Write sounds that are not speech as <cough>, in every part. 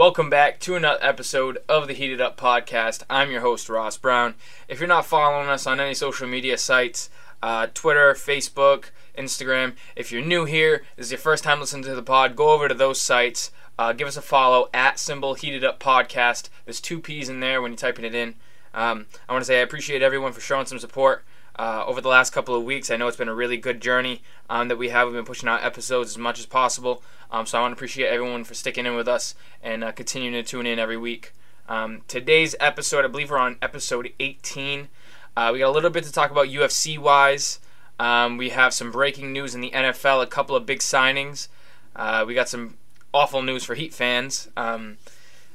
Welcome back to another episode of the Heated Up Podcast. I'm your host, Ross Brown. If you're not following us on any social media sites, uh, Twitter, Facebook, Instagram, if you're new here, this is your first time listening to the pod, go over to those sites. Uh, give us a follow at symbol heated up podcast. There's two P's in there when you're typing it in. Um, I want to say I appreciate everyone for showing some support uh, over the last couple of weeks. I know it's been a really good journey um, that we have. We've been pushing out episodes as much as possible. Um, so I want to appreciate everyone for sticking in with us and uh, continuing to tune in every week. Um, today's episode, I believe we're on episode 18. Uh, we got a little bit to talk about UFC wise. Um, we have some breaking news in the NFL, a couple of big signings. Uh, we got some awful news for Heat fans. Um,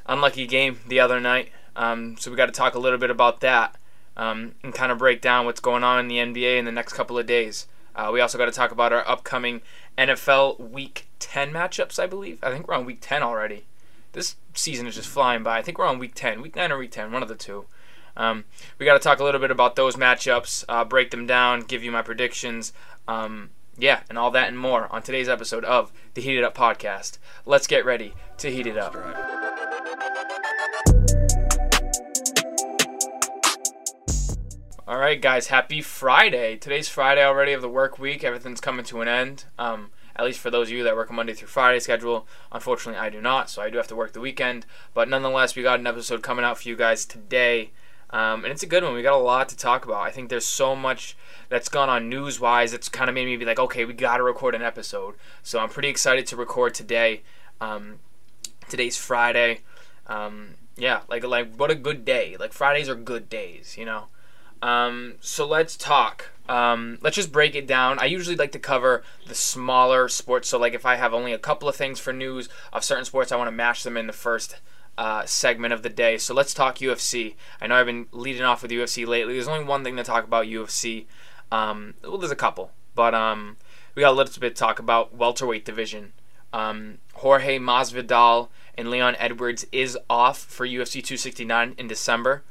unlucky game the other night. Um, so we got to talk a little bit about that um, and kind of break down what's going on in the NBA in the next couple of days. Uh, we also got to talk about our upcoming NFL Week 10 matchups, I believe. I think we're on Week 10 already. This season is just flying by. I think we're on Week 10, Week 9 or Week 10, one of the two. Um, we got to talk a little bit about those matchups, uh, break them down, give you my predictions. Um, yeah, and all that and more on today's episode of the Heated Up Podcast. Let's get ready to heat it up. All right, guys, happy Friday. Today's Friday already of the work week. Everything's coming to an end. Um, at least for those of you that work a Monday through Friday schedule. Unfortunately, I do not, so I do have to work the weekend. But nonetheless, we got an episode coming out for you guys today. Um, and it's a good one. We got a lot to talk about. I think there's so much that's gone on news wise. It's kind of made me be like, okay, we got to record an episode. So I'm pretty excited to record today. Um, today's Friday. Um, yeah, like like what a good day. Like Fridays are good days, you know. Um, so let's talk. Um, let's just break it down. I usually like to cover the smaller sports. So, like, if I have only a couple of things for news of certain sports, I want to mash them in the first uh, segment of the day. So, let's talk UFC. I know I've been leading off with UFC lately. There's only one thing to talk about UFC. Um, well, there's a couple, but um, we got a little bit to talk about welterweight division. Um, Jorge Masvidal and Leon Edwards is off for UFC 269 in December.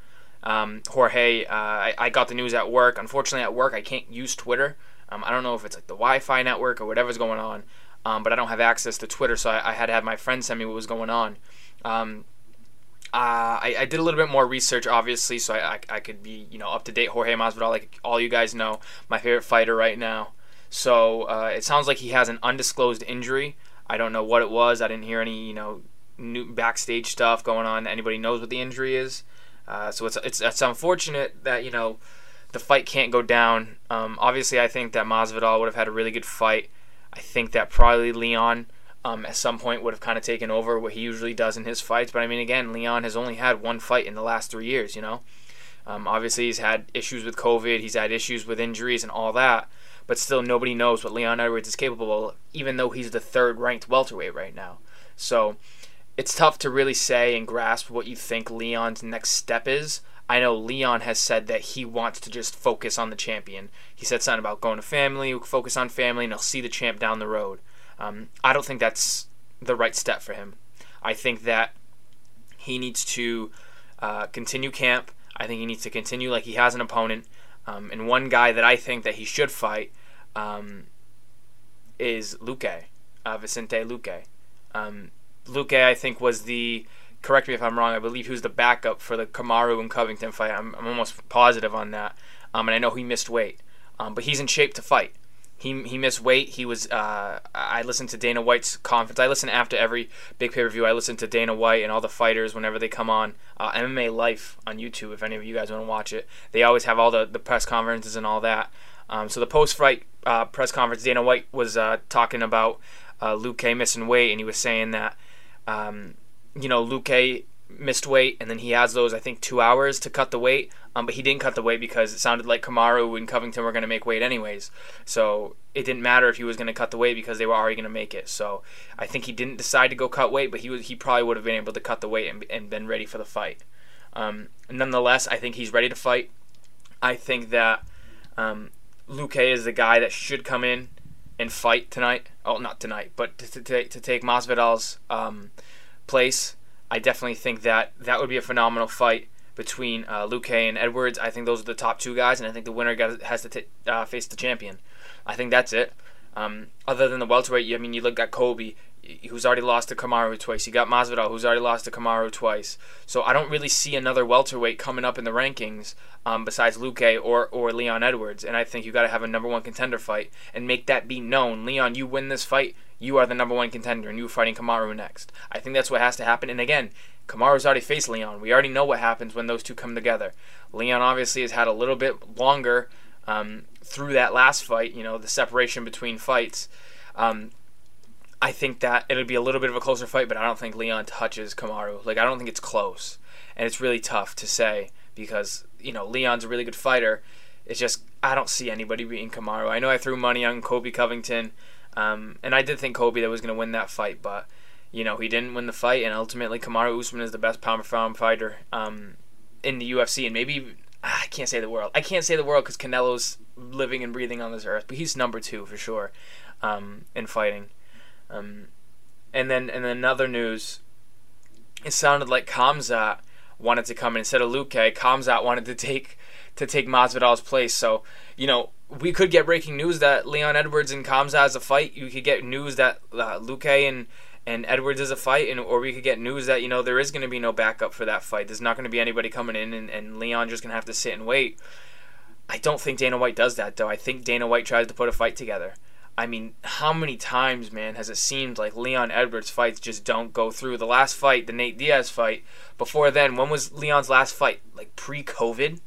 Um, Jorge, uh, I, I, got the news at work. Unfortunately, at work, I can't use Twitter. Um, I don't know if it's like the Wi Fi network or whatever's going on, um, but I don't have access to Twitter, so I, I, had to have my friend send me what was going on. Um, uh, I, I, did a little bit more research, obviously, so I, I, could be you know up to date. Jorge Masvidal, like all you guys know, my favorite fighter right now. So uh, it sounds like he has an undisclosed injury. I don't know what it was. I didn't hear any you know new backstage stuff going on. Anybody knows what the injury is? Uh, so it's, it's it's unfortunate that you know the fight can't go down. Um, obviously, I think that Masvidal would have had a really good fight. I think that probably Leon um, at some point would have kind of taken over what he usually does in his fights. But I mean, again, Leon has only had one fight in the last three years. You know, um, obviously he's had issues with COVID, he's had issues with injuries and all that. But still, nobody knows what Leon Edwards is capable of, even though he's the third ranked welterweight right now. So it's tough to really say and grasp what you think Leon's next step is. I know Leon has said that he wants to just focus on the champion. He said something about going to family, focus on family, and he'll see the champ down the road. Um, I don't think that's the right step for him. I think that he needs to uh, continue camp. I think he needs to continue like he has an opponent. Um, and one guy that I think that he should fight um, is Luque, uh, Vicente Luque. Luque, I think, was the correct me if I'm wrong. I believe he was the backup for the Kamaru and Covington fight. I'm, I'm almost positive on that. Um, and I know he missed weight, um, but he's in shape to fight. He, he missed weight. He was. Uh, I listened to Dana White's conference. I listen after every big pay per view. I listen to Dana White and all the fighters whenever they come on uh, MMA Life on YouTube. If any of you guys want to watch it, they always have all the, the press conferences and all that. Um, so the post fight uh, press conference, Dana White was uh, talking about uh, Luque missing weight, and he was saying that um, you know, Luque missed weight, and then he has those I think two hours to cut the weight. Um, but he didn't cut the weight because it sounded like Kamaru and Covington were going to make weight anyways. So it didn't matter if he was going to cut the weight because they were already going to make it. So I think he didn't decide to go cut weight, but he was he probably would have been able to cut the weight and, and been ready for the fight. Um, nonetheless, I think he's ready to fight. I think that um, Luque is the guy that should come in and fight tonight. Oh, not tonight, but to, to, to take Masvidal's um, place. I definitely think that that would be a phenomenal fight between uh, Luque and Edwards. I think those are the top two guys, and I think the winner has to t- uh, face the champion. I think that's it. Um, other than the welterweight, I mean, you look at Colby. Who's already lost to Kamaru twice. You got Masvidal, who's already lost to Kamaru twice. So I don't really see another welterweight coming up in the rankings um, besides Luque or or Leon Edwards. And I think you got to have a number one contender fight and make that be known. Leon, you win this fight, you are the number one contender, and you're fighting Kamaru next. I think that's what has to happen. And again, Kamaru's already faced Leon. We already know what happens when those two come together. Leon obviously has had a little bit longer um, through that last fight. You know, the separation between fights. Um, I think that it'll be a little bit of a closer fight, but I don't think Leon touches Kamaru. Like I don't think it's close, and it's really tough to say because you know Leon's a really good fighter. It's just I don't see anybody beating Kamaru. I know I threw money on Colby Covington, um, and I did think Colby that was going to win that fight, but you know he didn't win the fight, and ultimately Kamaru Usman is the best pound for pound fighter um, in the UFC, and maybe I can't say the world. I can't say the world because Canelo's living and breathing on this earth, but he's number two for sure um, in fighting. Um, and then and then another news, it sounded like Khamzat wanted to come in instead of Luque. Khamzat wanted to take to take Masvidal's place. So you know we could get breaking news that Leon Edwards and Khamzat has a fight. You could get news that uh, Luque and and Edwards is a fight, and or we could get news that you know there is going to be no backup for that fight. There's not going to be anybody coming in, and, and Leon just going to have to sit and wait. I don't think Dana White does that though. I think Dana White tries to put a fight together. I mean, how many times, man, has it seemed like Leon Edwards fights just don't go through? The last fight, the Nate Diaz fight, before then, when was Leon's last fight? Like pre COVID?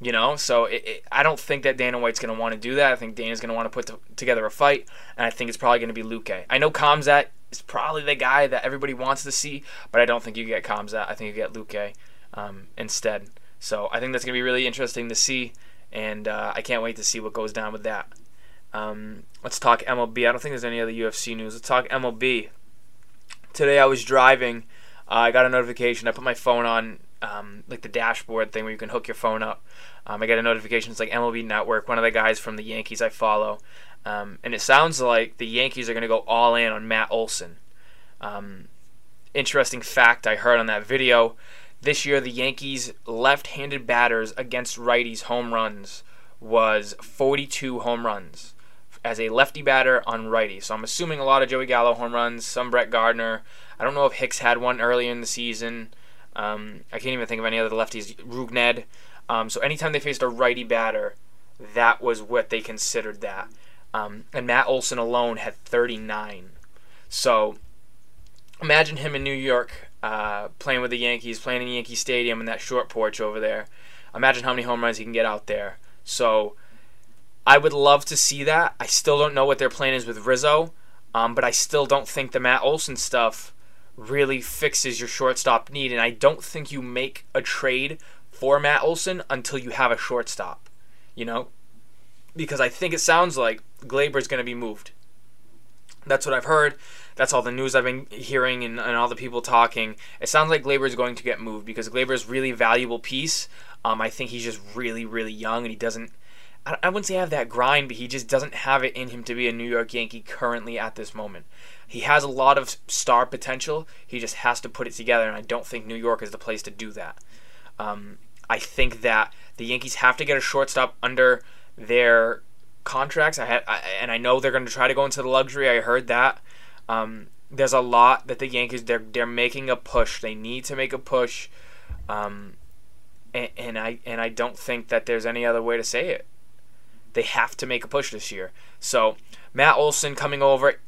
You know, so it, it, I don't think that Dana White's going to want to do that. I think Dana's going to want to put to, together a fight, and I think it's probably going to be Luque. I know Khamzat is probably the guy that everybody wants to see, but I don't think you get Khamzat. I think you get Luque um, instead. So I think that's going to be really interesting to see, and uh, I can't wait to see what goes down with that. Um, let's talk MLB. I don't think there's any other UFC news. Let's talk MLB. Today I was driving. Uh, I got a notification. I put my phone on um, like the dashboard thing where you can hook your phone up. Um, I got a notification. It's like MLB Network. One of the guys from the Yankees I follow, um, and it sounds like the Yankees are going to go all in on Matt Olson. Um, interesting fact I heard on that video. This year, the Yankees' left-handed batters against righties home runs was 42 home runs as a lefty batter on righty. So I'm assuming a lot of Joey Gallo home runs, some Brett Gardner. I don't know if Hicks had one earlier in the season. Um, I can't even think of any other lefties. Rougned. Um, so anytime they faced a righty batter, that was what they considered that. Um, and Matt Olson alone had 39. So imagine him in New York uh, playing with the Yankees, playing in Yankee Stadium in that short porch over there. Imagine how many home runs he can get out there. So I would love to see that. I still don't know what their plan is with Rizzo, um, but I still don't think the Matt Olson stuff really fixes your shortstop need. And I don't think you make a trade for Matt Olson until you have a shortstop, you know? Because I think it sounds like Gleyber's going to be moved. That's what I've heard. That's all the news I've been hearing and, and all the people talking. It sounds like Gleyber is going to get moved because Gleyber is really valuable piece. Um, I think he's just really, really young and he doesn't I wouldn't say have that grind, but he just doesn't have it in him to be a New York Yankee currently at this moment. He has a lot of star potential. He just has to put it together, and I don't think New York is the place to do that. Um, I think that the Yankees have to get a shortstop under their contracts. I, had, I and I know they're going to try to go into the luxury. I heard that. Um, there's a lot that the Yankees they're they're making a push. They need to make a push, um, and, and I and I don't think that there's any other way to say it. They have to make a push this year. So Matt Olson coming over,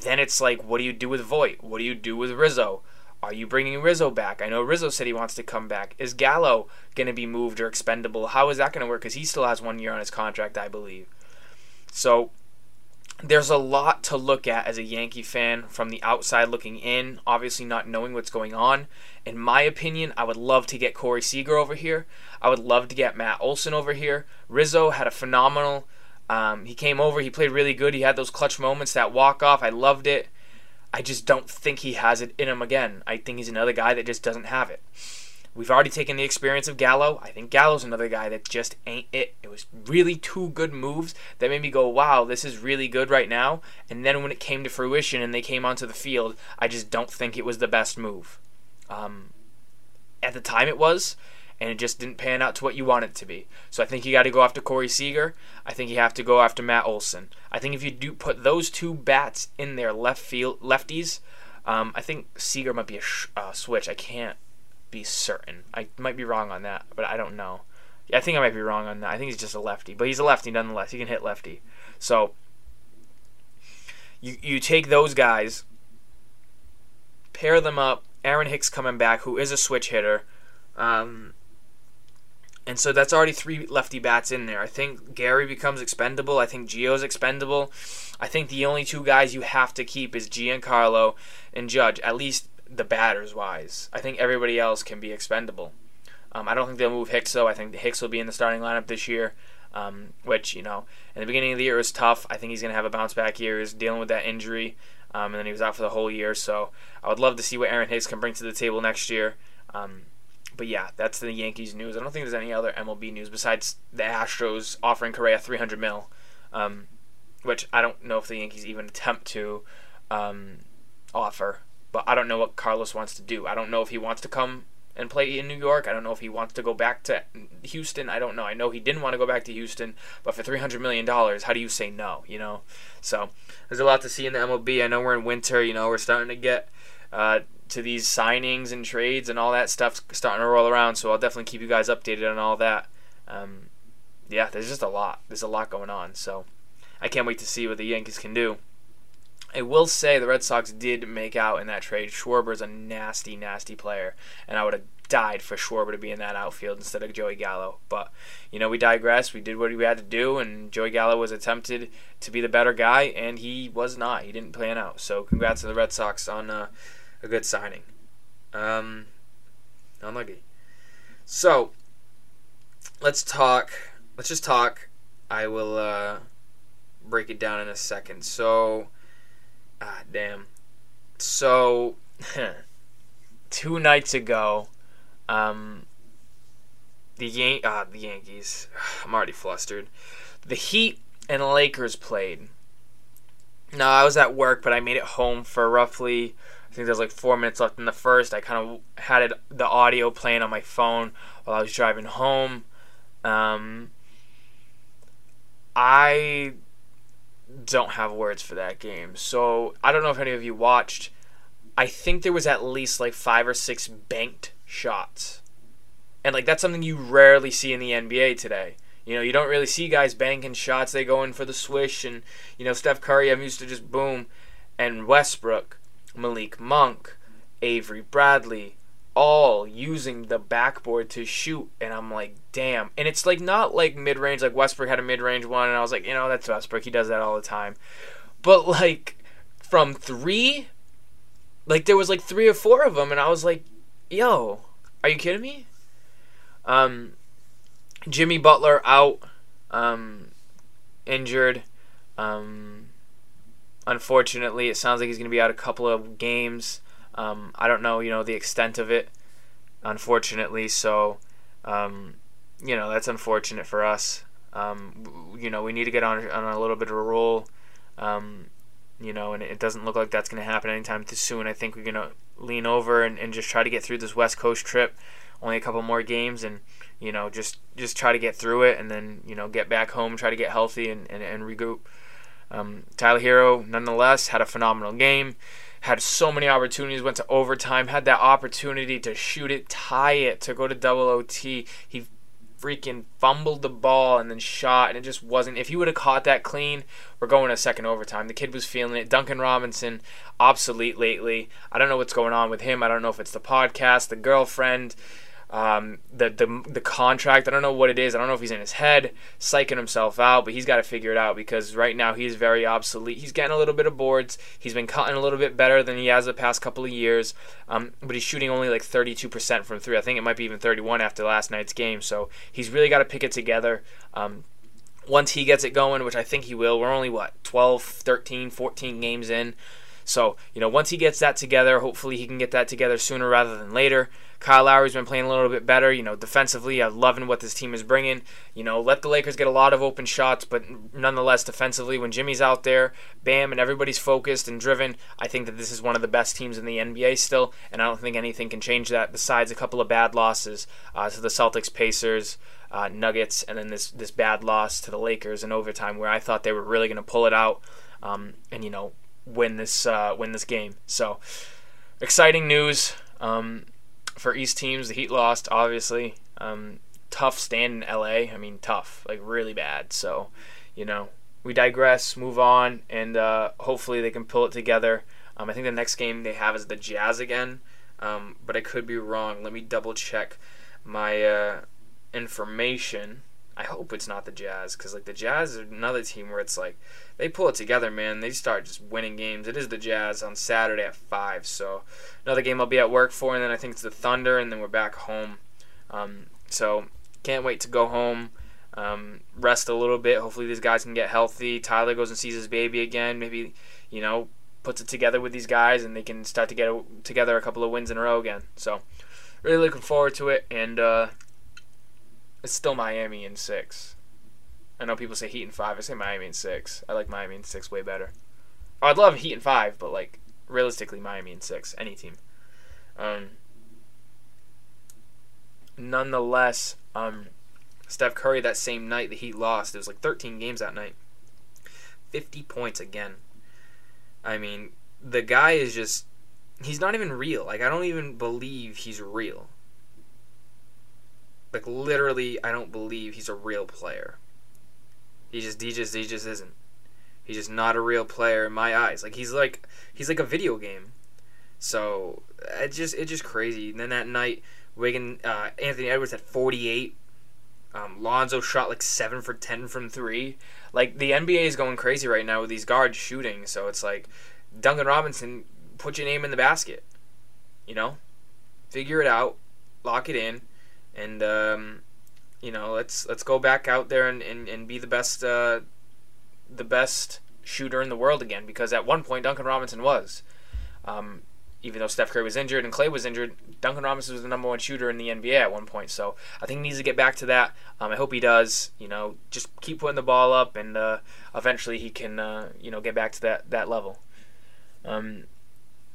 then it's like, what do you do with Voit? What do you do with Rizzo? Are you bringing Rizzo back? I know Rizzo said he wants to come back. Is Gallo going to be moved or expendable? How is that going to work? Because he still has one year on his contract, I believe. So there's a lot to look at as a Yankee fan from the outside looking in, obviously not knowing what's going on. In my opinion, I would love to get Corey Seager over here. I would love to get Matt Olson over here. Rizzo had a phenomenal. Um, he came over. He played really good. He had those clutch moments, that walk off. I loved it. I just don't think he has it in him again. I think he's another guy that just doesn't have it. We've already taken the experience of Gallo. I think Gallo's another guy that just ain't it. It was really two good moves that made me go, wow, this is really good right now. And then when it came to fruition and they came onto the field, I just don't think it was the best move. Um, at the time it was, and it just didn't pan out to what you want it to be. So I think you got to go after Corey Seager. I think you have to go after Matt Olson. I think if you do put those two bats in their left field lefties, um, I think Seager might be a sh- uh, switch. I can't be certain. I might be wrong on that, but I don't know. I think I might be wrong on that. I think he's just a lefty, but he's a lefty nonetheless. He can hit lefty. So you you take those guys, pair them up. Aaron Hicks coming back, who is a switch hitter. Um, and so that's already three lefty bats in there. I think Gary becomes expendable. I think Gio's expendable. I think the only two guys you have to keep is Giancarlo and Judge, at least the batters wise. I think everybody else can be expendable. Um, I don't think they'll move Hicks though. I think Hicks will be in the starting lineup this year. Um, which you know, in the beginning of the year was tough. I think he's gonna have a bounce back year. He's dealing with that injury, um, and then he was out for the whole year. So I would love to see what Aaron Hicks can bring to the table next year. Um, but yeah, that's the Yankees news. I don't think there's any other MLB news besides the Astros offering Correa 300 mil, um, which I don't know if the Yankees even attempt to um, offer. But I don't know what Carlos wants to do. I don't know if he wants to come and play in New York. I don't know if he wants to go back to Houston. I don't know. I know he didn't want to go back to Houston, but for $300 million, how do you say no, you know? So there's a lot to see in the MLB. I know we're in winter, you know, we're starting to get uh, to these signings and trades and all that stuff starting to roll around, so I'll definitely keep you guys updated on all that. Um, yeah, there's just a lot. There's a lot going on, so I can't wait to see what the Yankees can do. I will say the Red Sox did make out in that trade. Schwarber is a nasty, nasty player, and I would have died for Schwarber to be in that outfield instead of Joey Gallo. But you know, we digress. We did what we had to do, and Joey Gallo was attempted to be the better guy, and he was not. He didn't plan out. So congrats to the Red Sox on uh, a good signing. Um, unlucky. So let's talk. Let's just talk. I will uh, break it down in a second. So Ah, damn. So, <laughs> two nights ago, um, the Yan- ah, the Yankees. <sighs> I'm already flustered. The Heat and Lakers played. No, I was at work, but I made it home for roughly. I think there's like four minutes left in the first. I kind of had it, the audio playing on my phone while I was driving home. Um, I don't have words for that game. So I don't know if any of you watched. I think there was at least like five or six banked shots. And like that's something you rarely see in the NBA today. You know, you don't really see guys banking shots. They go in for the swish and you know, Steph Curry I'm used to just boom and Westbrook, Malik Monk, Avery Bradley, all using the backboard to shoot and I'm like, damn. And it's like not like mid range, like Westbrook had a mid range one and I was like, you know, that's Westbrook, he does that all the time. But like from three, like there was like three or four of them and I was like, yo, are you kidding me? Um Jimmy Butler out, um, injured. Um, unfortunately, it sounds like he's going to be out a couple of games. Um, I don't know, you know, the extent of it, unfortunately. So, um, you know, that's unfortunate for us. Um, you know, we need to get on on a little bit of a roll. Um, you know, and it doesn't look like that's going to happen anytime too soon. I think we're going to lean over and, and just try to get through this West Coast trip. Only a couple more games, and you know, just just try to get through it, and then you know, get back home, try to get healthy, and and, and regroup. Um, Tyler Herro, nonetheless, had a phenomenal game had so many opportunities, went to overtime, had that opportunity to shoot it, tie it, to go to double OT. He freaking fumbled the ball and then shot, and it just wasn't. If he would have caught that clean, we're going to second overtime. The kid was feeling it. Duncan Robinson, obsolete lately. I don't know what's going on with him. I don't know if it's the podcast, the girlfriend um, the, the the contract. I don't know what it is. I don't know if he's in his head, psyching himself out, but he's got to figure it out because right now he's very obsolete. He's getting a little bit of boards. He's been cutting a little bit better than he has the past couple of years, um, but he's shooting only like 32% from three. I think it might be even 31 after last night's game. So he's really got to pick it together. Um, once he gets it going, which I think he will, we're only what 12, 13, 14 games in. So, you know, once he gets that together, hopefully he can get that together sooner rather than later. Kyle Lowry's been playing a little bit better, you know, defensively. I'm loving what this team is bringing. You know, let the Lakers get a lot of open shots, but nonetheless, defensively, when Jimmy's out there, bam, and everybody's focused and driven, I think that this is one of the best teams in the NBA still, and I don't think anything can change that besides a couple of bad losses uh, to the Celtics, Pacers, uh, Nuggets, and then this, this bad loss to the Lakers in overtime where I thought they were really going to pull it out um, and, you know, win this, uh, win this game. So, exciting news. Um, for East teams, the Heat lost, obviously. Um, tough stand in LA. I mean, tough, like really bad. So, you know, we digress, move on, and uh, hopefully they can pull it together. Um, I think the next game they have is the Jazz again, um, but I could be wrong. Let me double check my uh, information. I hope it's not the Jazz because like the Jazz are another team where it's like they pull it together, man. They start just winning games. It is the Jazz on Saturday at five, so another game I'll be at work for, and then I think it's the Thunder, and then we're back home. Um, so can't wait to go home, um, rest a little bit. Hopefully these guys can get healthy. Tyler goes and sees his baby again. Maybe you know puts it together with these guys, and they can start to get together a couple of wins in a row again. So really looking forward to it, and. Uh, it's still Miami in six. I know people say Heat in five. I say Miami in six. I like Miami in six way better. Oh, I'd love Heat in five, but like realistically, Miami in six. Any team. Um, nonetheless, um, Steph Curry that same night the Heat lost. It was like 13 games that night. 50 points again. I mean, the guy is just. He's not even real. Like, I don't even believe he's real. Like literally, I don't believe he's a real player. He just he just he just isn't. He's just not a real player in my eyes. Like he's like he's like a video game. So it just it's just crazy. And then that night, Wigan uh, Anthony Edwards had 48. Um, Lonzo shot like seven for ten from three. Like the NBA is going crazy right now with these guards shooting. So it's like Duncan Robinson, put your name in the basket. You know, figure it out, lock it in and um, you know let's let's go back out there and, and, and be the best uh, the best shooter in the world again because at one point Duncan Robinson was. Um, even though Steph Curry was injured and Klay was injured, Duncan Robinson was the number one shooter in the NBA at one point. So I think he needs to get back to that. Um, I hope he does. You know, just keep putting the ball up, and uh, eventually he can, uh, you know, get back to that that level. Um,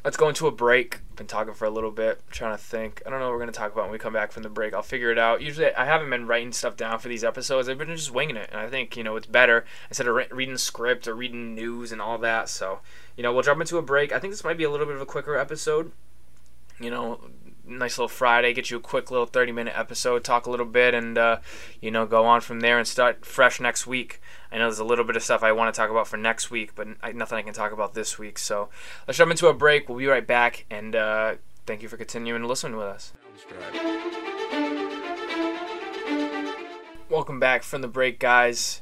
let's go into a break. Been talking for a little bit, I'm trying to think. I don't know what we're gonna talk about when we come back from the break. I'll figure it out. Usually, I haven't been writing stuff down for these episodes. I've been just winging it, and I think you know it's better instead of re- reading script or reading news and all that. So, you know, we'll jump into a break. I think this might be a little bit of a quicker episode. You know, nice little Friday, get you a quick little 30 minute episode, talk a little bit, and, uh, you know, go on from there and start fresh next week. I know there's a little bit of stuff I want to talk about for next week, but nothing I can talk about this week. So let's jump into a break. We'll be right back, and uh, thank you for continuing to listen with us. Welcome back from the break, guys.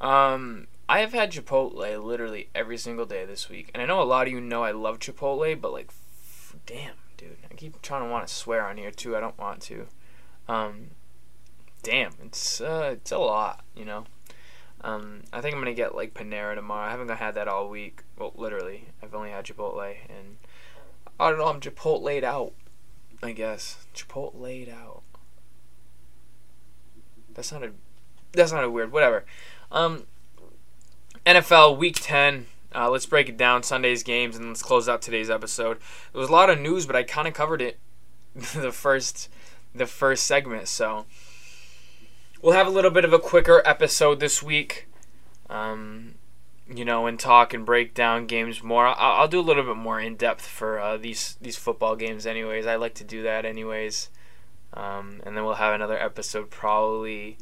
Um, I have had Chipotle literally every single day this week, and I know a lot of you know I love Chipotle, but like, f- damn, dude, I keep trying to want to swear on here too. I don't want to. Um, damn, it's uh, it's a lot, you know. Um, I think I'm gonna get like Panera tomorrow. I haven't had that all week. Well, literally, I've only had Chipotle, and I don't know. I'm Chipotle laid out. I guess Chipotle laid out. That sounded that sounded weird. Whatever. Um, NFL Week Ten. Uh, let's break it down. Sunday's games, and let's close out today's episode. There was a lot of news, but I kind of covered it <laughs> the first the first segment. So we'll have a little bit of a quicker episode this week. Um, you know, and talk and break down games more. I'll, I'll do a little bit more in depth for uh, these these football games, anyways. I like to do that, anyways. Um, and then we'll have another episode probably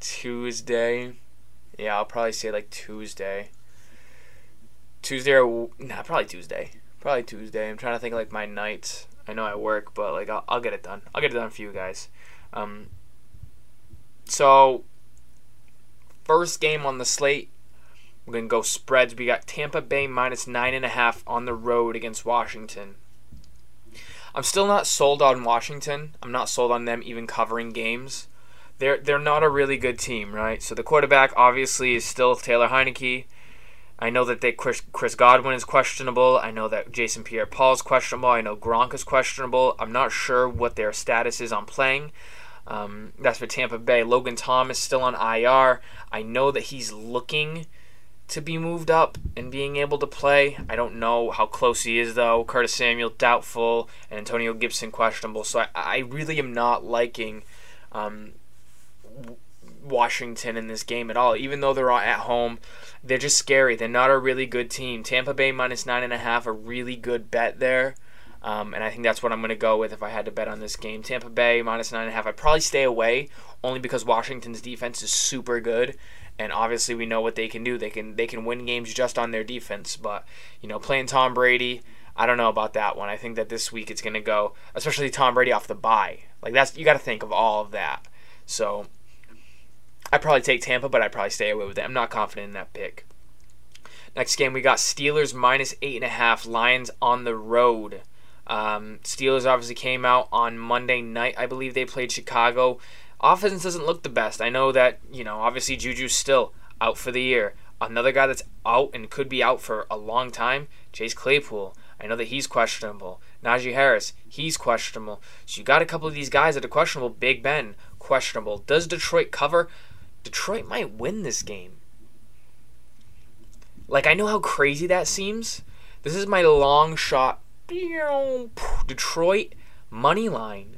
Tuesday. Yeah, I'll probably say like Tuesday. Tuesday or nah, probably Tuesday. Probably Tuesday. I'm trying to think like my nights. I know I work, but like I'll, I'll get it done. I'll get it done for you guys. Um, so, first game on the slate, we're to go spreads. We got Tampa Bay minus 9.5 on the road against Washington. I'm still not sold on Washington. I'm not sold on them even covering games. They're they're not a really good team, right? So the quarterback obviously is still Taylor Heinicke. I know that they Chris, Chris Godwin is questionable. I know that Jason Pierre-Paul is questionable. I know Gronk is questionable. I'm not sure what their status is on playing. Um, that's for Tampa Bay. Logan Thomas still on IR. I know that he's looking to be moved up and being able to play. I don't know how close he is though. Curtis Samuel doubtful and Antonio Gibson questionable. So I, I really am not liking um, Washington in this game at all. Even though they're all at home, they're just scary. They're not a really good team. Tampa Bay minus nine and a half, a really good bet there. Um, and I think that's what I'm going to go with if I had to bet on this game. Tampa Bay minus nine and a half. I'd probably stay away only because Washington's defense is super good, and obviously we know what they can do. They can they can win games just on their defense. But you know, playing Tom Brady, I don't know about that one. I think that this week it's going to go, especially Tom Brady off the bye. Like that's you got to think of all of that. So I'd probably take Tampa, but I'd probably stay away with it. I'm not confident in that pick. Next game we got Steelers minus eight and a half. Lions on the road. Um, Steelers obviously came out on Monday night. I believe they played Chicago. Offense doesn't look the best. I know that, you know, obviously Juju's still out for the year. Another guy that's out and could be out for a long time, Chase Claypool. I know that he's questionable. Najee Harris, he's questionable. So you got a couple of these guys that are questionable. Big Ben, questionable. Does Detroit cover? Detroit might win this game. Like, I know how crazy that seems. This is my long shot Detroit money line.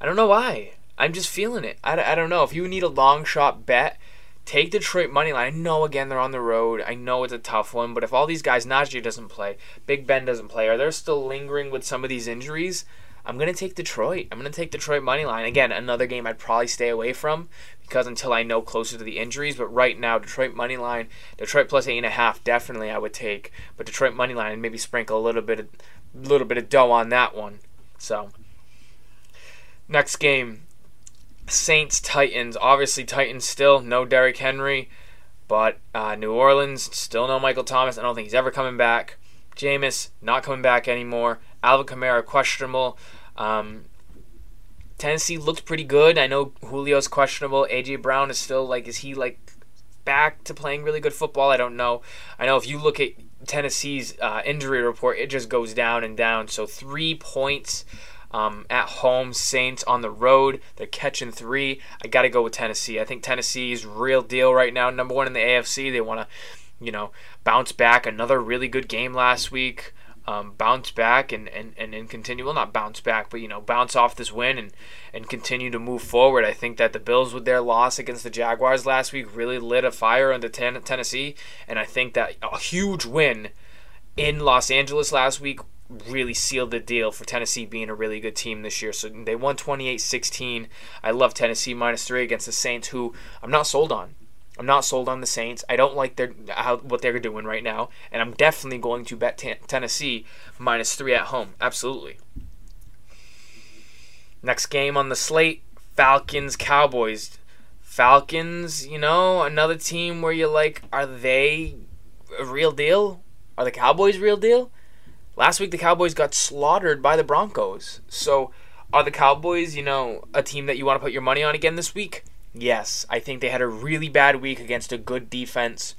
I don't know why. I'm just feeling it. I, I don't know. If you need a long shot bet, take Detroit money line. I know again they're on the road. I know it's a tough one, but if all these guys, Najee doesn't play, Big Ben doesn't play, are they're still lingering with some of these injuries? I'm gonna take Detroit. I'm gonna take Detroit money line again. Another game I'd probably stay away from because until I know closer to the injuries. But right now, Detroit money line, Detroit plus eight and a half, definitely I would take. But Detroit money line maybe sprinkle a little bit, of, little bit of dough on that one. So next game, Saints Titans. Obviously Titans still no Derrick Henry, but uh, New Orleans still no Michael Thomas. I don't think he's ever coming back. Jameis not coming back anymore. Alvin Kamara questionable. Um, Tennessee looked pretty good. I know Julio's questionable. AJ Brown is still like, is he like back to playing really good football? I don't know. I know if you look at Tennessee's uh, injury report, it just goes down and down. So three points. Um, at home, Saints on the road. They're catching three. I got to go with Tennessee. I think Tennessee's real deal right now. Number one in the AFC. They want to, you know, bounce back. Another really good game last week um, bounce back and, and, and, and continue well not bounce back but you know bounce off this win and, and continue to move forward. I think that the Bills with their loss against the Jaguars last week really lit a fire under ten- Tennessee and I think that a huge win in Los Angeles last week really sealed the deal for Tennessee being a really good team this year. So they won 28-16 I love Tennessee minus 3 against the Saints who I'm not sold on I'm not sold on the Saints. I don't like their how what they're doing right now, and I'm definitely going to bet t- Tennessee minus three at home. Absolutely. Next game on the slate: Falcons Cowboys. Falcons, you know, another team where you're like, are they a real deal? Are the Cowboys real deal? Last week the Cowboys got slaughtered by the Broncos. So, are the Cowboys, you know, a team that you want to put your money on again this week? Yes, I think they had a really bad week against a good defense.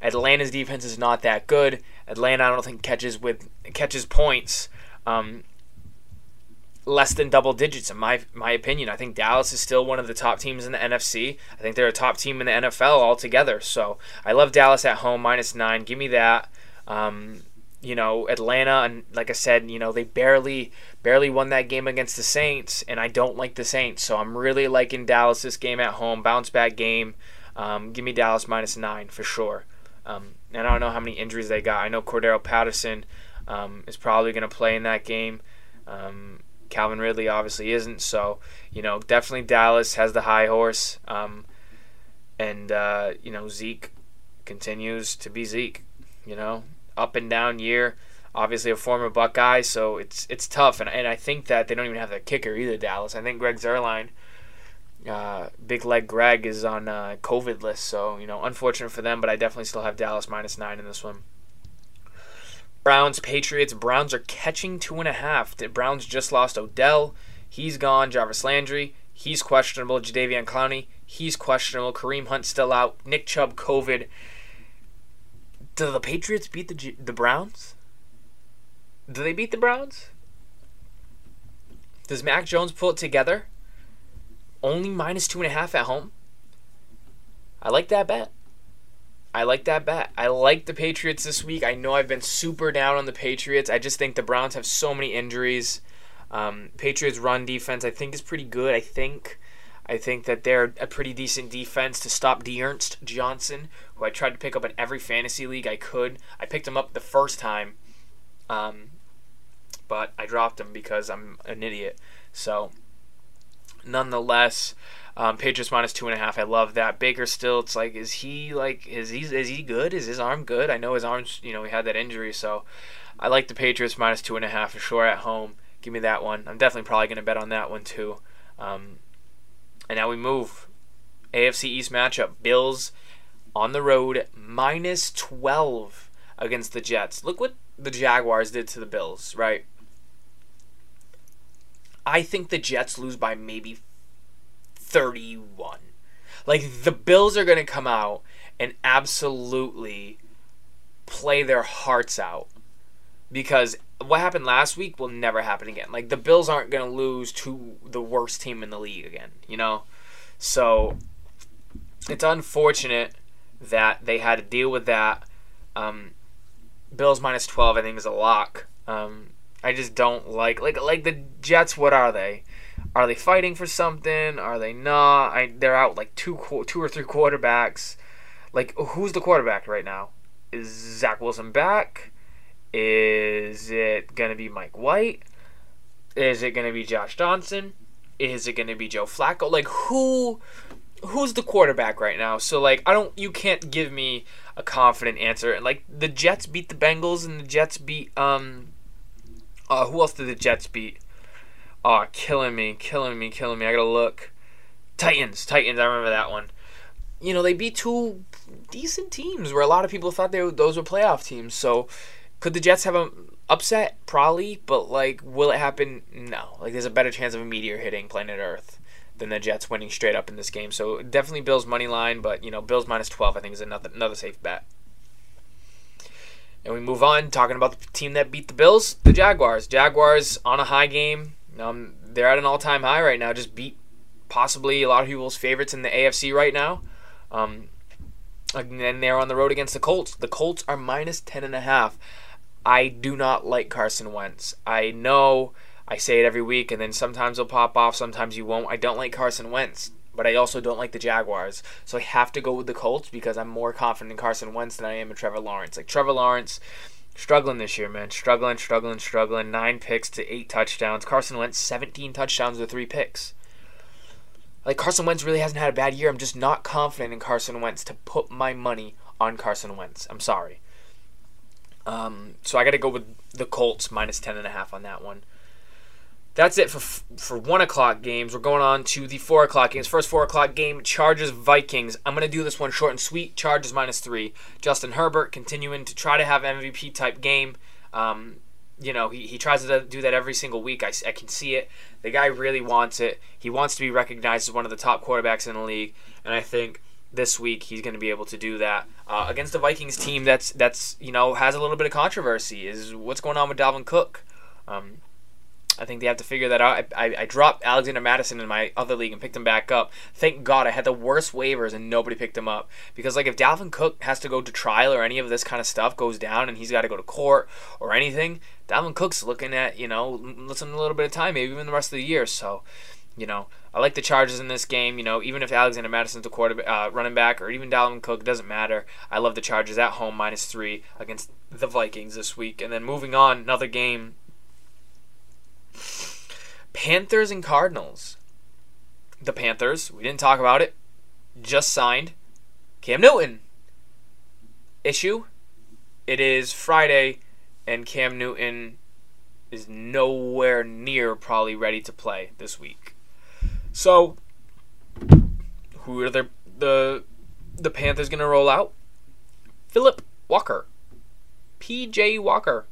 Atlanta's defense is not that good. Atlanta, I don't think catches with catches points um, less than double digits in my my opinion. I think Dallas is still one of the top teams in the NFC. I think they're a top team in the NFL altogether. So I love Dallas at home minus nine. Give me that. Um, you know, Atlanta and like I said, you know, they barely barely won that game against the Saints, and I don't like the Saints, so I'm really liking Dallas this game at home, bounce back game. Um, give me Dallas minus nine for sure. Um, and I don't know how many injuries they got. I know Cordarrelle Patterson um, is probably going to play in that game. Um, Calvin Ridley obviously isn't, so you know definitely Dallas has the high horse, um, and uh, you know Zeke continues to be Zeke. You know, up and down year. Obviously, a former Buckeye, so it's it's tough. And, and I think that they don't even have the kicker either, Dallas. I think Greg Zuerlein, uh, big leg Greg, is on uh, COVID list. So, you know, unfortunate for them, but I definitely still have Dallas minus nine in this one. Browns, Patriots. Browns are catching two and a half. The Browns just lost Odell. He's gone. Jarvis Landry. He's questionable. Jadeveon Clowney. He's questionable. Kareem Hunt still out. Nick Chubb, COVID Do the Patriots beat the the Browns? Do they beat the Browns? Does Mac Jones pull it together? Only minus two and a half at home. I like that bet. I like that bet. I like the Patriots this week. I know I've been super down on the Patriots. I just think the Browns have so many injuries. Um, Patriots run defense, I think, is pretty good. I think. I think that they're a pretty decent defense to stop D'Ernest Johnson, who I tried to pick up in every fantasy league I could. I picked him up the first time, um, but I dropped him because I'm an idiot. So, nonetheless, um, Patriots minus two and a half. I love that. Baker still. It's like, is he like, is he is he good? Is his arm good? I know his arms. You know, he had that injury, so I like the Patriots minus two and a half for sure at home. Give me that one. I'm definitely probably going to bet on that one too. Um, and now we move. AFC East matchup. Bills on the road minus 12 against the Jets. Look what the Jaguars did to the Bills, right? I think the Jets lose by maybe 31. Like the Bills are going to come out and absolutely play their hearts out because what happened last week will never happen again. Like the Bills aren't going to lose to the worst team in the league again, you know? So it's unfortunate that they had to deal with that. Um, Bills minus 12 I think is a lock. Um, I just don't like like like the Jets what are they? Are they fighting for something? Are they not? I, they're out like two two or three quarterbacks. Like who's the quarterback right now? Is Zach Wilson back? Is it to be Mike White? Is it to be Josh Johnson? Is it to be Joe Flacco? Like who who's the quarterback right now? So like I don't you can't give me a confident answer. And like the Jets beat the Bengals and the Jets beat um uh who else did the Jets beat? Oh, killing me, killing me, killing me. I got to look. Titans, Titans, I remember that one. You know, they beat two decent teams where a lot of people thought they those were playoff teams. So could the Jets have a upset? Probably, but like, will it happen? No. Like, there's a better chance of a meteor hitting planet Earth than the Jets winning straight up in this game. So definitely Bills money line, but you know, Bills minus 12 I think is another another safe bet. And we move on talking about the team that beat the Bills, the Jaguars. Jaguars on a high game. Um, they're at an all-time high right now. Just beat possibly a lot of people's favorites in the AFC right now. Um, and they're on the road against the Colts. The Colts are minus ten and a half. I do not like Carson Wentz. I know I say it every week, and then sometimes he'll pop off, sometimes you won't. I don't like Carson Wentz, but I also don't like the Jaguars. So I have to go with the Colts because I'm more confident in Carson Wentz than I am in Trevor Lawrence. Like Trevor Lawrence, struggling this year, man. Struggling, struggling, struggling. Nine picks to eight touchdowns. Carson Wentz, 17 touchdowns to three picks. Like Carson Wentz really hasn't had a bad year. I'm just not confident in Carson Wentz to put my money on Carson Wentz. I'm sorry. Um, so I got to go with the Colts minus ten and a half on that one. That's it for for one o'clock games. We're going on to the four o'clock games. First four o'clock game: Chargers Vikings. I'm gonna do this one short and sweet. Chargers minus three. Justin Herbert continuing to try to have MVP type game. Um, you know, he, he tries to do that every single week. I, I can see it. The guy really wants it. He wants to be recognized as one of the top quarterbacks in the league, and I think this week he's going to be able to do that uh, against the Vikings team that's that's you know has a little bit of controversy is what's going on with Dalvin Cook. Um, I think they have to figure that out. I, I, I, dropped Alexander Mattison in my other league and picked him back up. Thank God I had the worst waivers and nobody picked him up. Because, like, if Dalvin Cook has to go to trial or any of this kind of stuff goes down and he's got to go to court or anything, Dalvin Cook's looking at, you know, listen a little bit of time, maybe even the rest of the year. So, you know, I like the Chargers in this game. You know, even if Alexander Mattison's a quarterback, uh, running back, or even Dalvin Cook, doesn't matter. I love the Chargers at home minus three against the Vikings this week. And then moving on, another game. Panthers and Cardinals. The Panthers, we didn't talk about it, just signed Cam Newton. Issue? It is Friday, and Cam Newton is nowhere near probably ready to play this week. So, who are the the the Panthers going to roll out? Philip Walker, P.J. Walker.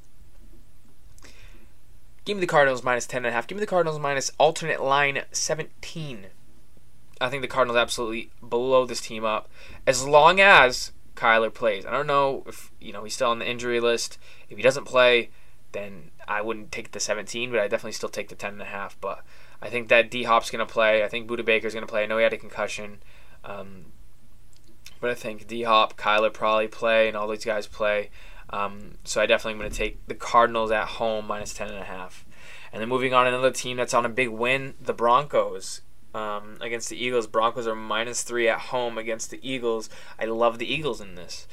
Give me the Cardinals minus ten and a half. Give me the Cardinals minus alternate line seventeen. I think the Cardinals absolutely blow this team up as long as Kyler plays. I don't know if you know he's still on the injury list. If he doesn't play, then I wouldn't take the 17, but I definitely still take the 10 and a half. But I think that D Hop's gonna play. I think Budda Baker's gonna play. I know he had a concussion, um, but I think D Hop, Kyler probably play, and all these guys play. Um, so I definitely am gonna take the Cardinals at home minus 10 and a half. And then moving on, another team that's on a big win, the Broncos um, against the Eagles. Broncos are minus three at home against the Eagles. I love the Eagles in this.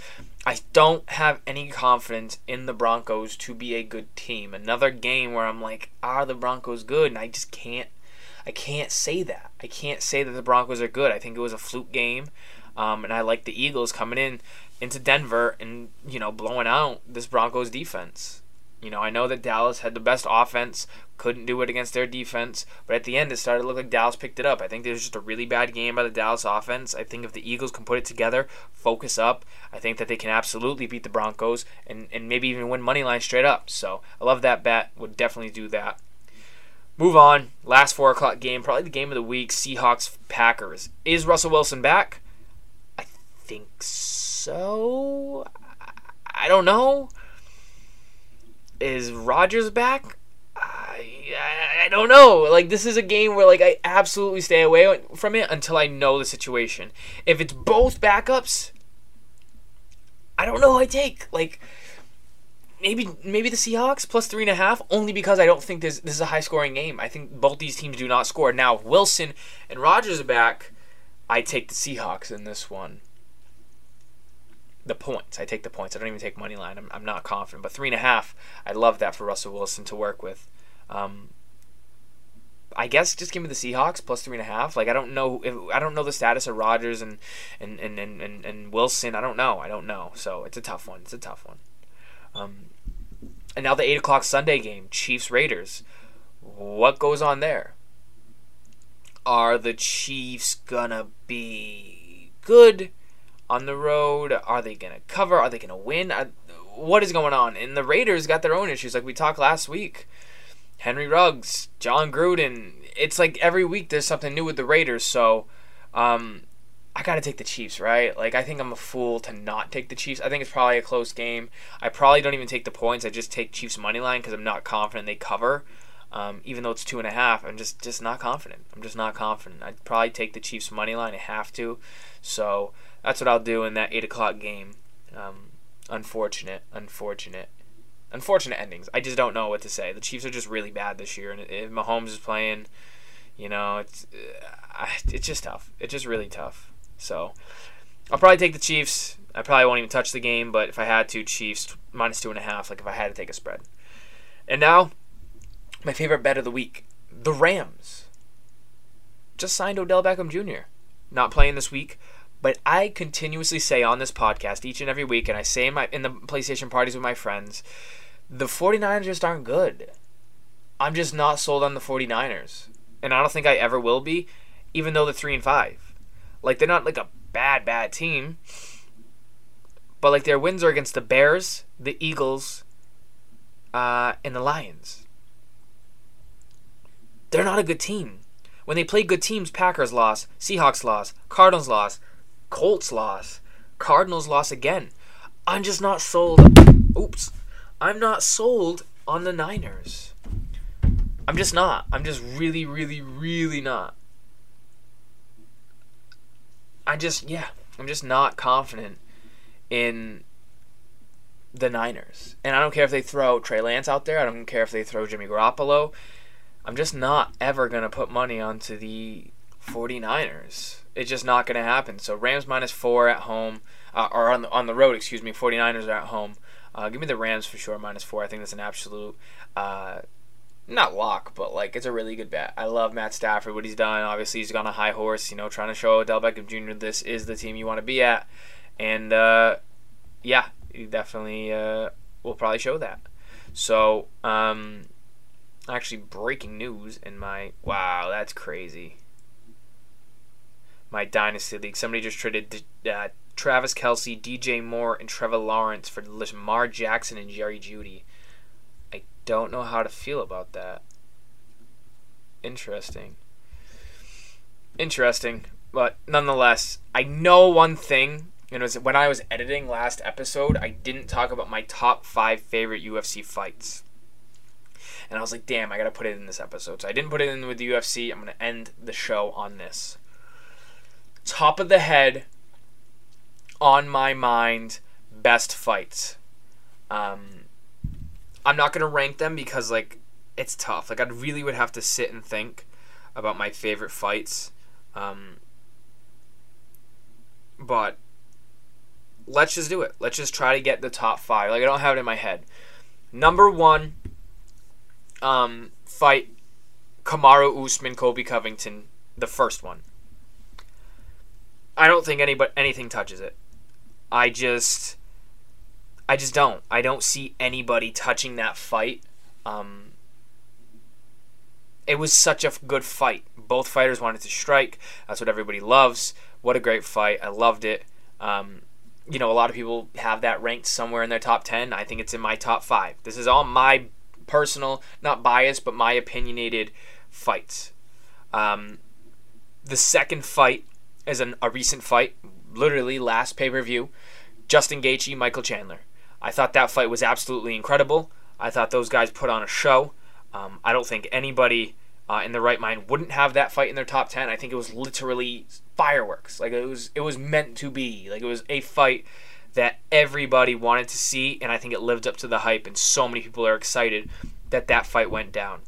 I don't have any confidence in the Broncos to be a good team. Another game where I'm like, are the Broncos good? And I just can't. I can't say that. I can't say that the Broncos are good. I think it was a fluke game, um, and I like the Eagles coming in into Denver and you know blowing out this Broncos defense. You know, I know that Dallas had the best offense, couldn't do it against their defense, but at the end it started to look like Dallas picked it up. I think there was just a really bad game by the Dallas offense. I think if the Eagles can put it together, focus up, I think that they can absolutely beat the Broncos and, and maybe even win money line straight up. So I love that bet. Would definitely do that. Move on. Last four o'clock game, probably the game of the week. Seahawks Packers. Is Russell Wilson back? I think so. I don't know. Is Rodgers back? I, I, don't know. Like this is a game where like I absolutely stay away from it until I know the situation. If it's both backups, I don't know. I take like maybe maybe the Seahawks plus three and a half only because I don't think this this is a high scoring game. I think both these teams do not score. Now Wilson and Rodgers are back. I take the Seahawks in this one the points. I take the points. I don't even take money line. I'm, I'm not confident, but three and a half. I love that for Russell Wilson to work with. Um, I guess just give me the Seahawks plus three and a half. Like I don't know if I don't know the status of Rodgers and and, and, and, and, and Wilson. I don't know. I don't know. So it's a tough one. It's a tough one. Um, and now the eight o'clock Sunday game, Chiefs Raiders. What goes on there? Are the Chiefs gonna be good? On the road? Are they going to cover? Are they going to win? what is going on? And the Raiders got their own issues, like we talked last week. Henry Ruggs, Jon Gruden. It's like every week there's something new with the Raiders. So um, I got to take the Chiefs, right? Like I think I'm a fool to not take the Chiefs. I think it's probably a close game. I probably don't even take the points. I just take Chiefs money line because I'm not confident they cover. Um, even though it's two and a half, I'm just just not confident. I'm just not confident. I'd probably take the Chiefs money line. I have to. So that's what I'll do in that eight o'clock game. Um, unfortunate, unfortunate, unfortunate endings. I just don't know what to say. The Chiefs are just really bad this year, and if Mahomes is playing, you know, it's uh, it's just tough. It's just really tough. So I'll probably take the Chiefs. I probably won't even touch the game, but if I had to, Chiefs minus two and a half. Like if I had to take a spread. And now, my favorite bet of the week: the Rams. Just signed Odell Beckham Jr. Not playing this week, but I continuously say on this podcast each and every week, and I say in my in the PlayStation parties with my friends, the 49ers just aren't good. I'm just not sold on the 49ers. And I don't think I ever will be, even though they're three and five. Like they're not like a bad, bad team. But like their wins are against the Bears, the Eagles, uh, and the Lions. They're not a good team. When they play good teams, Packers lost, Seahawks lost, Cardinals lost, Colts loss. Cardinals loss again. I'm just not sold. Oops. I'm not sold on the Niners. I'm just not. I'm just really, really, really not. I just, yeah, I'm just not confident in the Niners. And I don't care if they throw Trey Lance out there. I don't care if they throw Jimmy Garoppolo. I'm just not ever going to put money onto the 49ers. It's just not going to happen. So Rams minus four at home, uh, or on the, on the road, excuse me. 49ers are at home. Uh, give me the Rams for sure minus four. I think that's an absolute, uh, not lock, but like it's a really good bet. I love Matt Stafford, what he's done. Obviously, he's gone a high horse, you know, trying to show Odell Beckham Jr. this is the team you want to be at. And uh, yeah, he definitely uh, will probably show that. So, um, actually, breaking news in my wow, that's crazy my dynasty league. Somebody just traded uh, Travis Kelce, DJ Moore, and Trevor Lawrence for Lamar Jackson and Jerry Jeudy. I don't know how to feel about that. Interesting. Interesting. But nonetheless, I know one thing and it was when I was editing last episode, I didn't talk about my top five favorite UFC fights. And I was like, damn, I gotta put it in this episode. So I didn't put it in with the UFC. I'm gonna end the show on this. Top of the head, on my mind, best fights. Um, I'm not gonna rank them because like it's tough. Like I really would have to sit and think about my favorite fights. Um, but let's just do it. Let's just try to get the top five. Like I don't have it in my head. Number one, um, fight Kamaru Usman, Colby Covington, the first one. I don't think anybody anything touches it. I just, I just don't. I don't see anybody touching that fight. Um, it was such a good fight. Both fighters wanted to strike. That's what everybody loves. What a great fight. I loved it. Um, you know, a lot of people have that ranked somewhere in their top 10. I think it's in my top five. This is all my personal, not biased, but my opinionated fights. Um, the second fight is an, a recent fight, literally last pay per view Justin Gaethje, Michael Chandler. I thought that fight was absolutely incredible. I thought those guys put on a show. Um, I don't think anybody uh, in the right mind wouldn't have that fight in their top 10. I think it was literally fireworks. Like it was it was meant to be. Like it was a fight that everybody wanted to see and I think it lived up to the hype and so many people are excited that that fight went down.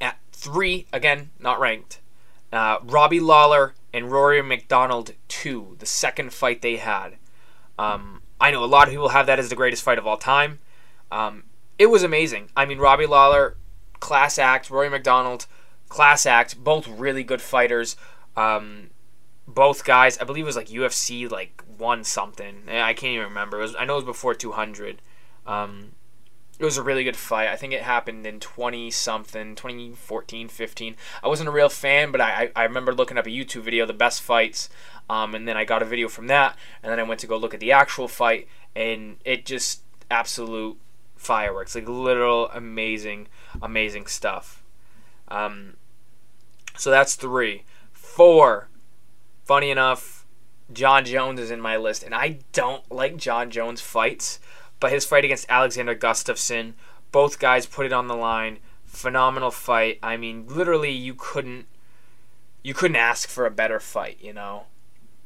At 3, again, not ranked. Uh, Robbie Lawler and Rory MacDonald 2, the second fight they had. Um, I know a lot of people have that as the greatest fight of all time. Um, it was amazing. I mean, Robbie Lawler, class act. Rory MacDonald, class act. Both really good fighters. Um, both guys, I believe it was like UFC like one something. I can't even remember. Was, I know it was before 200. Um, it was a really good fight. I think it happened in 20 something, 2014, 15. I wasn't a real fan, but I, I remember looking up a YouTube video, the best fights, um, and then I got a video from that, and then I went to go look at the actual fight, and it just absolute fireworks, like literal amazing, amazing stuff. Um, so that's three. Four, funny enough, Jon Jones is in my list, and I don't like Jon Jones fights, but his fight against Alexander Gustafsson, both guys put it on the line. Phenomenal fight. I mean, literally, you couldn't, you couldn't ask for a better fight. You know,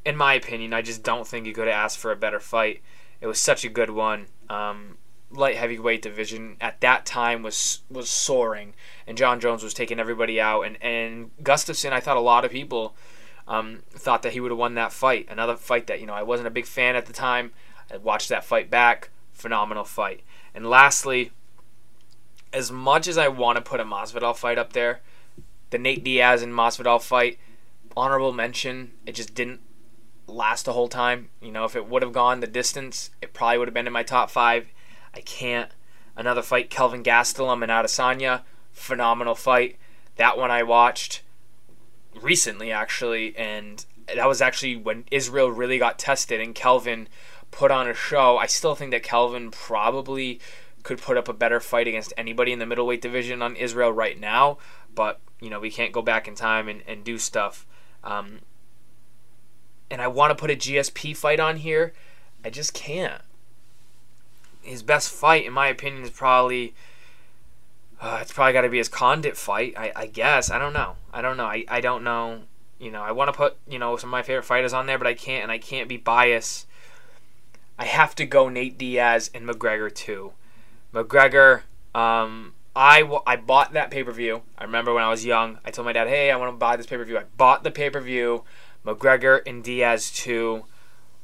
in my opinion, I just don't think you could have asked for a better fight. It was such a good one. Um, light heavyweight division at that time was was soaring, and Jon Jones was taking everybody out. And and Gustafsson, I thought a lot of people um, thought that he would have won that fight. Another fight that you know I wasn't a big fan at the time. I watched that fight back. Phenomenal fight. And lastly, as much as I want to put a Masvidal fight up there, the Nate Diaz and Masvidal fight, honorable mention. It just didn't last the whole time. You know, if it would have gone the distance, it probably would have been in my top five. I can't. Another fight, Kelvin Gastelum and Adesanya, phenomenal fight. That one I watched recently, actually, and that was actually when Israel really got tested and Kelvin put on a show. I still think that Kelvin probably could put up a better fight against anybody in the middleweight division on Israel right now, but you know we can't go back in time and, and do stuff. Um, and I want to put a GSP fight on here, I just can't his best fight, in my opinion, is probably uh, it's probably got to be his Condit fight. I, I guess I don't know. I don't know. I, I don't know. You know, I want to put you know some of my favorite fighters on there, but I can't, and I can't be biased. I have to go Nate Diaz and McGregor too. McGregor, um, I, I bought that pay per view. I remember when I was young, I told my dad, "Hey, I want to buy this pay per view." I bought the pay per view. McGregor and Diaz too.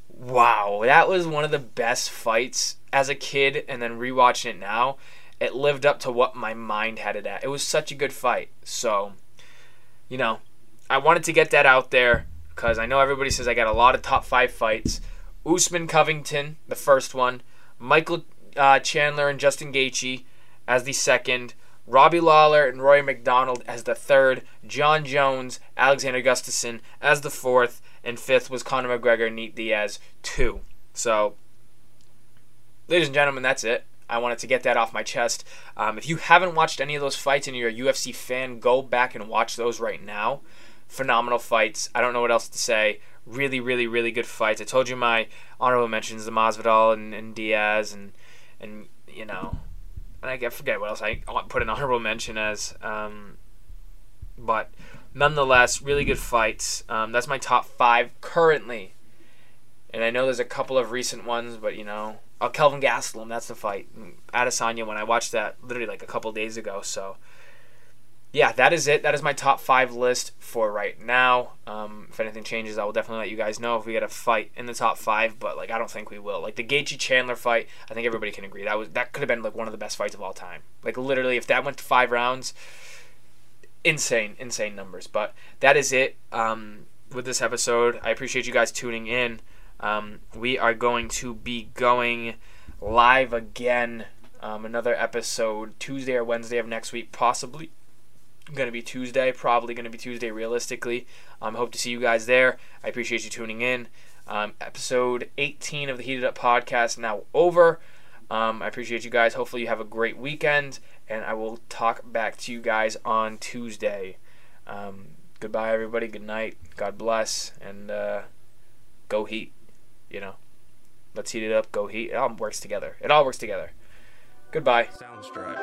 Wow, that was one of the best fights as a kid and then rewatching it now, it lived up to what my mind had it at. It was such a good fight. So, you know, I wanted to get that out there because I know everybody says I got a lot of top five fights. Usman Covington, the first one. Michael uh, Chandler and Justin Gaethje as the second. Robbie Lawler and Rory MacDonald as the third. Jon Jones, Alexander Gustafsson as the fourth. And fifth was Conor McGregor and Nate Diaz, two. So ladies and gentlemen, that's it. I wanted to get that off my chest. Um, if you haven't watched any of those fights and you're a UFC fan, go back and watch those right now. phenomenal fights. I don't know what else to say. Really, really, really good fights. I told you my honorable mentions: the Masvidal and, and Diaz, and and you know, and I forget what else I put an honorable mention as. Um, but nonetheless, really good fights. Um, that's my top five currently. And I know there's a couple of recent ones, but you know, oh, Kelvin Gastelum, that's the fight. Adesanya, when I watched that literally like a couple days ago. So, yeah, that is it. That is my top five list for right now. Um, if anything changes, I will definitely let you guys know if we get a fight in the top five. But like, I don't think we will. Like the Gaethje Chandler fight, I think everybody can agree that was that could have been like one of the best fights of all time. Like literally, if that went to five rounds, insane, insane numbers. But that is it um, with this episode. I appreciate you guys tuning in. Um, we are going to be going live again. Um, another episode Tuesday or Wednesday of next week, possibly going to be Tuesday. Probably going to be Tuesday, realistically. Um, hope to see you guys there. I appreciate you tuning in. Um, episode 18 of the Heated Up podcast now over. Um, I appreciate you guys. Hopefully, you have a great weekend, and I will talk back to you guys on Tuesday. Um, goodbye, everybody. Good night. God bless, and uh, go Heat you know. Let's heat it up, go heat. It all works together. It all works together. Goodbye. Soundstripe.